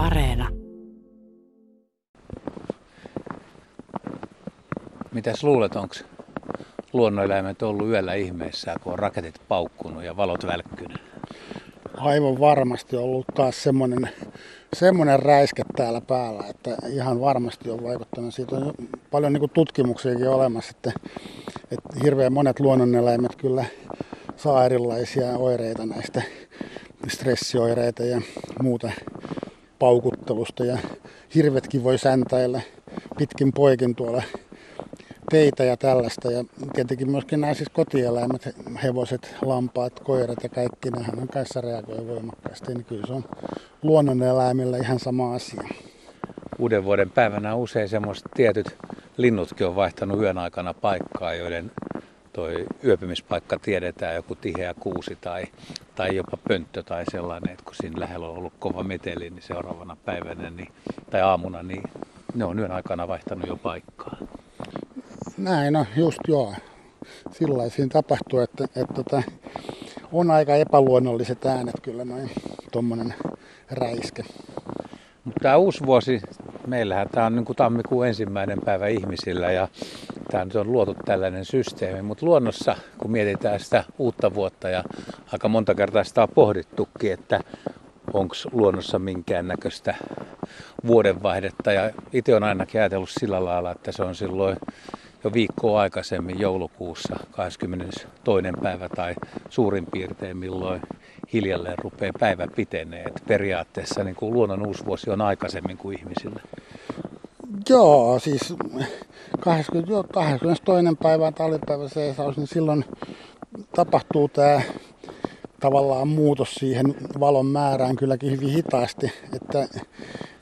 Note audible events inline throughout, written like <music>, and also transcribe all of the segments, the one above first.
Areena. Mitäs luulet, onko luonnoneläimet ollut yöllä ihmeessä, kun on raketit paukkunut ja valot välkkynyt? Aivan varmasti ollut taas semmoinen, semmoinen räiske täällä päällä, että ihan varmasti on vaikuttanut. Siitä on paljon niin tutkimuksiakin olemassa, että, että hirveän monet luonnoneläimet kyllä saa erilaisia oireita näistä stressioireita ja muuta paukuttelusta. Ja hirvetkin voi säntäillä pitkin poikin tuolla teitä ja tällaista. Ja tietenkin myöskin nämä siis kotieläimet, hevoset, lampaat, koirat ja kaikki, nehän on kanssa reagoi voimakkaasti. Niin kyllä se on luonnoneläimillä ihan sama asia. Uuden vuoden päivänä usein semmoiset tietyt linnutkin on vaihtanut yön aikana paikkaa, joiden toi yöpymispaikka tiedetään, joku tiheä kuusi tai, tai jopa pönttö tai sellainen, että kun siinä lähellä on ollut kova meteli, niin seuraavana päivänä niin, tai aamuna, niin ne on yön aikana vaihtanut jo paikkaa. Näin, no just joo. Sillä siinä tapahtuu, että, että, että tota, on aika epäluonnolliset äänet kyllä noin tuommoinen räiske. Mutta tämä uusi vuosi, meillähän tämä on niin kuin tammikuun ensimmäinen päivä ihmisillä ja tämä nyt on luotu tällainen systeemi, mutta luonnossa, kun mietitään sitä uutta vuotta ja aika monta kertaa sitä on pohdittukin, että onko luonnossa minkäännäköistä vuodenvaihdetta ja itse on ainakin ajatellut sillä lailla, että se on silloin jo viikkoa aikaisemmin joulukuussa 22. päivä tai suurin piirtein milloin hiljalleen rupeaa päivä pitenee. Et periaatteessa niin kuin luonnon uusi vuosi on aikaisemmin kuin ihmisillä. Joo, siis 20, jo, 22. päivä talvipäivä seisaus, niin silloin tapahtuu tämä tavallaan muutos siihen valon määrään kylläkin hyvin hitaasti, että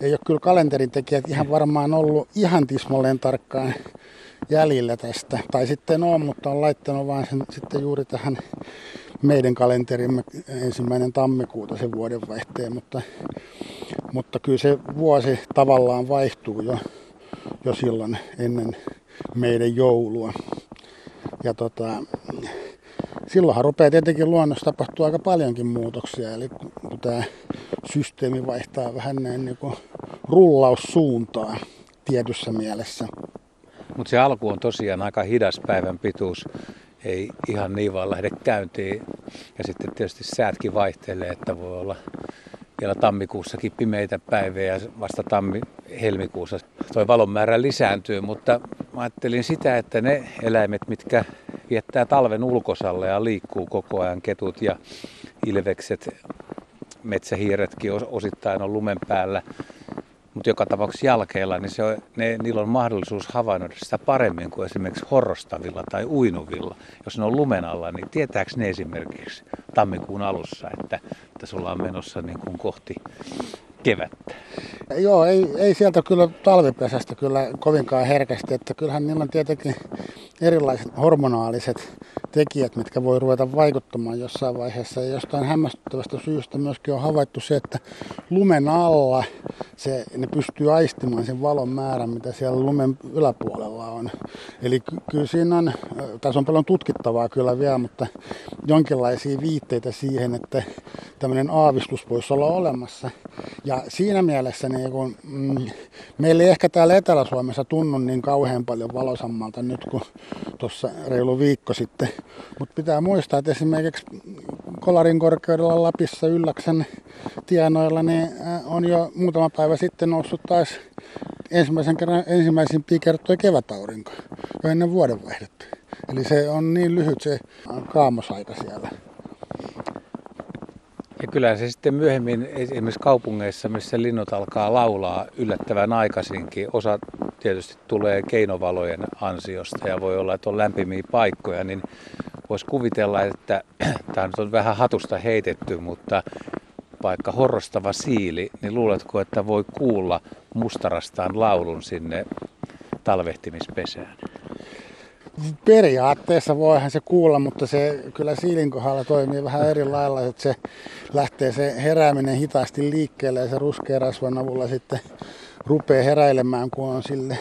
ei ole kyllä kalenterin tekijät ihan varmaan ollut ihan tismalleen tarkkaan jäljellä tästä. Tai sitten on, mutta on laittanut vain sen sitten juuri tähän meidän kalenterimme ensimmäinen tammikuuta sen vuodenvaihteen, mutta, mutta kyllä se vuosi tavallaan vaihtuu jo, jo silloin ennen meidän joulua. Ja tota, silloinhan rupeaa tietenkin luonnossa tapahtua aika paljonkin muutoksia, eli kun tämä systeemi vaihtaa vähän näin niin kuin rullaussuuntaa tietyssä mielessä. Mutta se alku on tosiaan aika hidas päivän pituus. Ei ihan niin vaan lähde käyntiin. Ja sitten tietysti säätkin vaihtelee, että voi olla vielä tammikuussakin pimeitä päiviä ja vasta tammi-helmikuussa tuo valon määrä lisääntyy, mutta mä ajattelin sitä, että ne eläimet, mitkä viettää talven ulkosalla ja liikkuu koko ajan, ketut ja ilvekset, metsähiiretkin osittain on lumen päällä, mutta joka tapauksessa jälkeellä, niin se on, ne, niillä on mahdollisuus havainnoida sitä paremmin kuin esimerkiksi horrostavilla tai uinuvilla. Jos ne on lumen alla, niin tietääkö ne esimerkiksi tammikuun alussa, että tässä ollaan menossa niin kuin kohti kevättä? Joo, ei, ei sieltä kyllä talvipesästä kyllä kovinkaan herkästi, että kyllähän niillä on tietenkin erilaiset hormonaaliset tekijät, mitkä voi ruveta vaikuttamaan jossain vaiheessa. Ja jostain hämmästyttävästä syystä myöskin on havaittu se, että lumen alla se, ne pystyy aistimaan sen valon määrän, mitä siellä lumen yläpuolella on. Eli ky- kyllä siinä on, tässä on paljon tutkittavaa kyllä vielä, mutta jonkinlaisia viitteitä siihen, että tämmöinen aavistus voisi olla olemassa. Ja siinä mielessä niin kun, mm, meillä ei ehkä täällä Etelä-Suomessa tunnu niin kauhean paljon valosammalta nyt kuin tuossa reilu viikko sitten. Mutta pitää muistaa, että esimerkiksi Kolarin korkeudella Lapissa Ylläksen tienoilla niin on jo muutama päivä sitten noussut taas ensimmäisen kerran ensimmäisimpiä kertoja kevätaurinko jo ennen vuodenvaihdetta. Eli se on niin lyhyt se kaamosaika siellä. Ja kyllä se sitten myöhemmin esimerkiksi kaupungeissa, missä linnut alkaa laulaa yllättävän aikaisinkin, osa tietysti tulee keinovalojen ansiosta ja voi olla, että on lämpimiä paikkoja, niin voisi kuvitella, että <clears throat> tämä on vähän hatusta heitetty, mutta vaikka horrostava siili, niin luuletko, että voi kuulla mustarastaan laulun sinne talvehtimispesään? Periaatteessa voihan se kuulla, mutta se kyllä siilin kohdalla toimii vähän eri lailla, että se lähtee se herääminen hitaasti liikkeelle ja se ruskea rasvan avulla sitten rupeaa heräilemään, kun on sille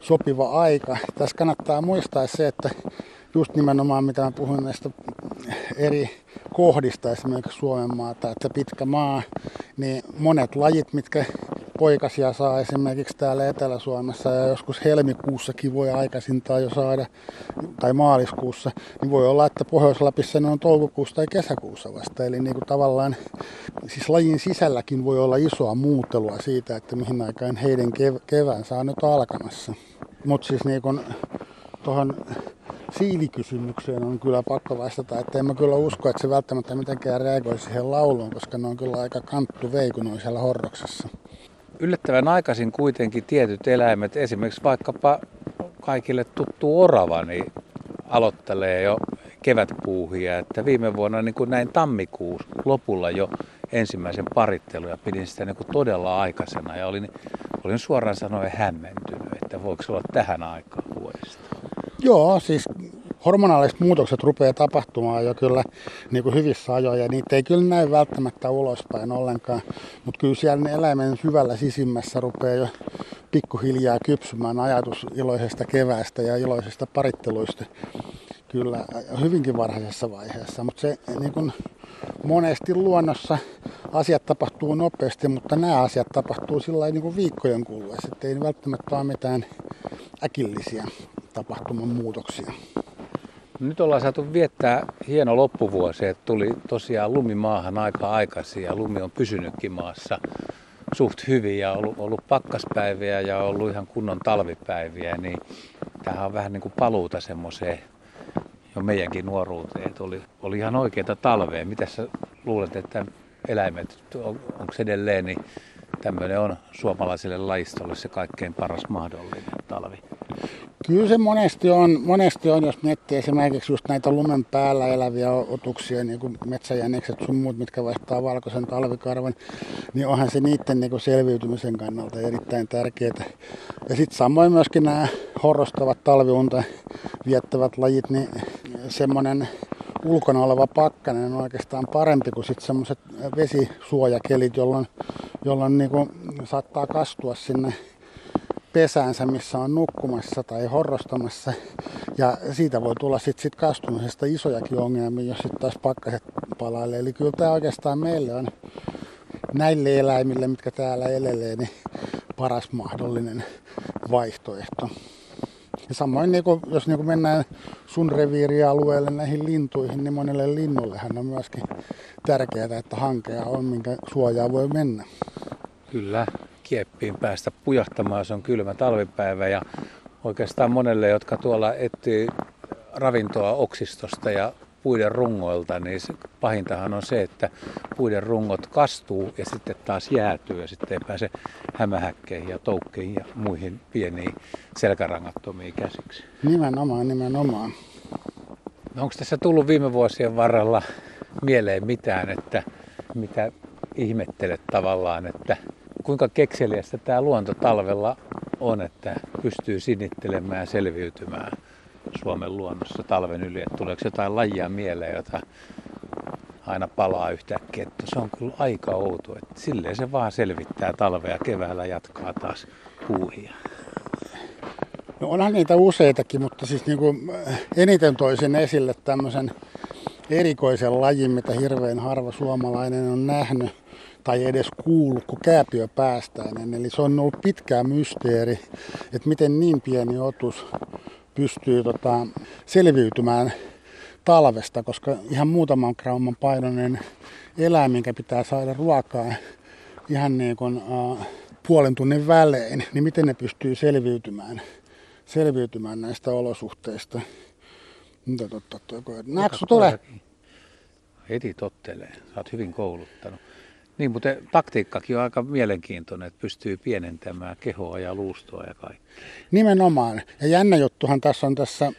sopiva aika. Tässä kannattaa muistaa se, että just nimenomaan mitä mä puhuin näistä eri kohdista, esimerkiksi Suomen maata, että pitkä maa, niin monet lajit, mitkä poikasia saa esimerkiksi täällä Etelä-Suomessa ja joskus helmikuussakin voi aikaisintaan jo saada, tai maaliskuussa, niin voi olla, että Pohjois-Lapissa ne on toukokuussa tai kesäkuussa vasta. Eli niin kuin tavallaan siis lajin sisälläkin voi olla isoa muuttelua siitä, että mihin aikaan heidän kev- keväänsä on nyt alkamassa. Mutta siis niin kuin tuohon siivikysymykseen on kyllä pakko vastata, että en mä kyllä usko, että se välttämättä mitenkään reagoisi siihen lauluun, koska ne on kyllä aika kanttu vei, kun on siellä horroksessa. Yllättävän aikaisin kuitenkin tietyt eläimet, esimerkiksi vaikkapa kaikille tuttu orava, niin aloittelee jo kevätpuuhia. Että viime vuonna niin kuin näin tammikuussa lopulla jo ensimmäisen parittelun ja pidin sitä niin kuin todella aikaisena ja olin, olin suoraan sanoen hämmentynyt, että voiko se olla tähän aikaan vuodesta. Joo, siis hormonaaliset muutokset rupeaa tapahtumaan jo kyllä niin kuin hyvissä ajoin ja niitä ei kyllä näy välttämättä ulospäin ollenkaan, mutta kyllä siellä eläimen syvällä sisimmässä rupeaa jo pikkuhiljaa kypsymään ajatus iloisesta keväästä ja iloisesta paritteluista kyllä hyvinkin varhaisessa vaiheessa, mutta se niin kuin monesti luonnossa asiat tapahtuu nopeasti, mutta nämä asiat tapahtuu sillä niin kuin viikkojen kuluessa, että ei välttämättä ole mitään äkillisiä tapahtuman muutoksia. Nyt ollaan saatu viettää hieno loppuvuosi, että tuli tosiaan lumi maahan aika aikaisin ja lumi on pysynytkin maassa suht hyvin ja ollut, ollut pakkaspäiviä ja ollut ihan kunnon talvipäiviä, niin tämähän on vähän niin kuin paluuta semmoiseen jo meidänkin nuoruuteen, että oli, oli ihan oikeita talvea. Mitä sä luulet, että eläimet, on, onko edelleen, niin tämmöinen on suomalaiselle lajistolle se kaikkein paras mahdollinen talvi? Kyllä se monesti on, monesti on, jos miettii esimerkiksi just näitä lumen päällä eläviä otuksia, niin kuin metsäjänikset sun muut, mitkä vaihtaa valkoisen talvikarvan, niin onhan se niiden niin kuin selviytymisen kannalta erittäin tärkeää. Ja sitten samoin myöskin nämä horrostavat talviunta viettävät lajit, niin semmoinen ulkona oleva pakkanen on oikeastaan parempi kuin sitten semmoiset vesisuojakelit, jolloin, jolloin niin kuin saattaa kastua sinne pesäänsä, missä on nukkumassa tai horrostamassa. Ja siitä voi tulla sitten sit kastumisesta isojakin ongelmia, jos sitten taas pakkaset palailee. Eli kyllä tämä oikeastaan meille on näille eläimille, mitkä täällä elelee, niin paras mahdollinen vaihtoehto. Ja samoin niin kun, jos niin mennään sun reviirialueelle näihin lintuihin, niin monelle linnullehan on myöskin tärkeää, että hankea on, minkä suojaa voi mennä. Kyllä, kieppiin päästä pujahtamaan, se on kylmä talvipäivä ja oikeastaan monelle, jotka tuolla etsii ravintoa oksistosta ja puiden rungoilta, niin pahintahan on se, että puiden rungot kastuu ja sitten taas jäätyy ja sitten ei pääse hämähäkkeihin ja toukkeihin ja muihin pieniin selkärangattomiin käsiksi. Nimenomaan, nimenomaan. No onko tässä tullut viime vuosien varrella mieleen mitään, että mitä ihmettelet tavallaan, että kuinka kekseliästä tämä luonto talvella on, että pystyy sinittelemään ja selviytymään Suomen luonnossa talven yli. Että tuleeko jotain lajia mieleen, jota aina palaa yhtäkkiä. Että se on kyllä aika outo. Että silleen se vaan selvittää talvea keväällä jatkaa taas puuhia. No onhan niitä useitakin, mutta siis niin kuin eniten toisin esille tämmöisen erikoisen lajin, mitä hirveän harva suomalainen on nähnyt tai edes kuullut, kun kääpiö päästään. Eli se on ollut pitkään mysteeri, että miten niin pieni otus pystyy tota, selviytymään talvesta, koska ihan muutaman grauman painoinen eläin, minkä pitää saada ruokaa ihan niin kuin, äh, puolen tunnin välein, niin miten ne pystyy selviytymään, selviytymään näistä olosuhteista. Mitä totta, tulee. Heti tottelee. Sä oot hyvin kouluttanut. Niin, mutta taktiikkakin on aika mielenkiintoinen, että pystyy pienentämään kehoa ja luustoa ja kaikkea. Nimenomaan. Ja jännä juttuhan tässä on tässä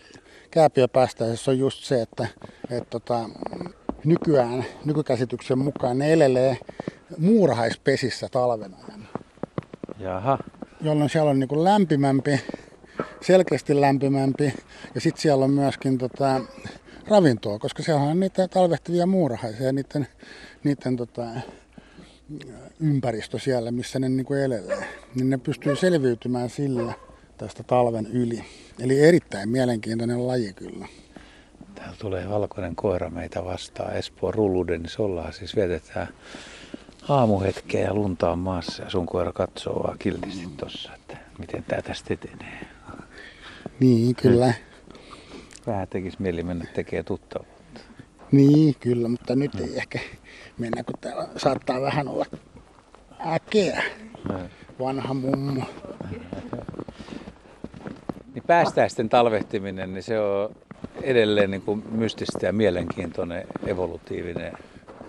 kääpiöpäästäisessä on just se, että, että tota, nykyään, nykykäsityksen mukaan ne elelee muurahaispesissä talven ajan. Jaha. Jolloin siellä on niin lämpimämpi, selkeästi lämpimämpi ja sitten siellä on myöskin tota, ravintoa, koska siellä on niitä talvehtivia muurahaisia ja niiden, niiden tota, ympäristö siellä, missä ne niin kuin elelee, niin ne pystyy selviytymään sillä tästä talven yli. Eli erittäin mielenkiintoinen laji kyllä. Täällä tulee valkoinen koira meitä vastaan. Espoon Rulluden, niin ollaan siis vietetään aamuhetkeä ja lunta on maassa ja sun koira katsoo vaan kiltisti tossa, että miten tää tästä etenee. Niin, kyllä. Vähän tekis mieli mennä tekemään tuttavuutta. Niin, kyllä, mutta nyt ei ehkä mennä, kun täällä saattaa vähän olla äkeä. Vanha mummo. Niin päästäisten talvehtiminen, niin se on edelleen niin kuin mystistä ja mielenkiintoinen evolutiivinen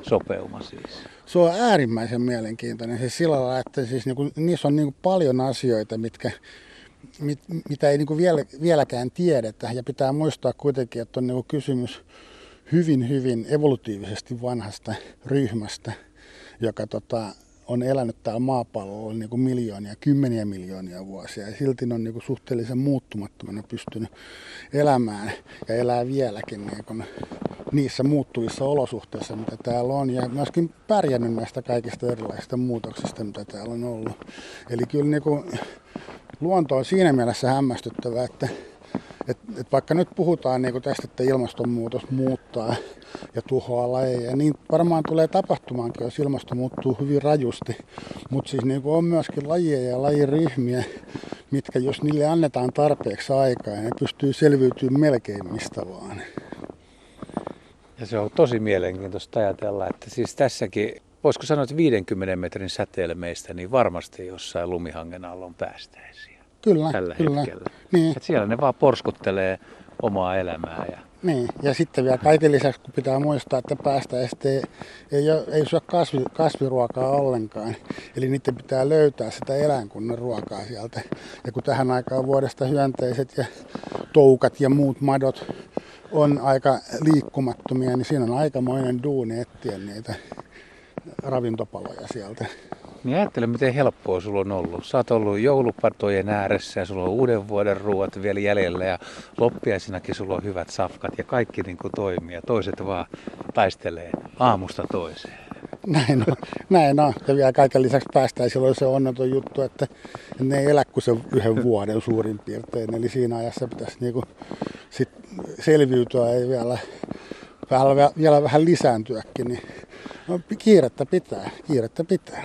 sopeuma siis. Se on äärimmäisen mielenkiintoinen siis sillä lailla, että siis niin kuin, niissä on niin kuin paljon asioita, mitkä, mit, mitä ei niin kuin vielä, vieläkään tiedetä. Ja pitää muistaa kuitenkin, että on niin kuin kysymys hyvin, hyvin evolutiivisesti vanhasta ryhmästä, joka tota, on elänyt täällä maapallolla niin kuin miljoonia, kymmeniä miljoonia vuosia ja silti ne on niin kuin suhteellisen muuttumattomana pystynyt elämään ja elää vieläkin niin kuin niissä muuttuvissa olosuhteissa, mitä täällä on ja myöskin pärjännyt näistä kaikista erilaisista muutoksista, mitä täällä on ollut. Eli kyllä niin kuin luonto on siinä mielessä hämmästyttävä, että et, et vaikka nyt puhutaan niin tästä, että ilmastonmuutos muuttaa ja tuhoaa lajeja, niin varmaan tulee tapahtumaankin, jos ilmasto muuttuu hyvin rajusti. Mutta siis niin on myöskin lajeja ja lajiryhmiä, mitkä jos niille annetaan tarpeeksi aikaa, ne pystyy selviytymään melkein mistä vaan. Ja se on tosi mielenkiintoista ajatella, että siis tässäkin, voisiko sanoa, että 50 metrin säteellä meistä, niin varmasti jossain lumihangen alla on päästäisiä. Kyllä, tällä kyllä. hetkellä. Niin. Et siellä ne vaan porskuttelee omaa elämää. Ja... Niin, ja sitten vielä kaiken lisäksi, kun pitää muistaa, että päästä ei, ei, ei syö kasvi, kasviruokaa ollenkaan. Eli niiden pitää löytää sitä eläinkunnan ruokaa sieltä. Ja kun tähän aikaan vuodesta hyönteiset ja toukat ja muut madot on aika liikkumattomia, niin siinä on aikamoinen duuni etsiä niitä ravintopaloja sieltä. Niin ajattele, miten helppoa sulla on ollut. Sä oot ollut joulupatojen ääressä ja sulla on uuden vuoden ruuat vielä jäljellä ja loppiaisinakin sulla on hyvät safkat ja kaikki niin kuin toimii ja toiset vaan taistelee aamusta toiseen. Näin on, näin on. Ja vielä kaiken lisäksi päästään silloin se onneton juttu, että ne ei elä kuin sen yhden vuoden suurin piirtein. Eli siinä ajassa pitäisi niinku sit selviytyä ei vielä, vielä, vielä vähän lisääntyäkin. Niin no, kiirettä pitää, kiirettä pitää.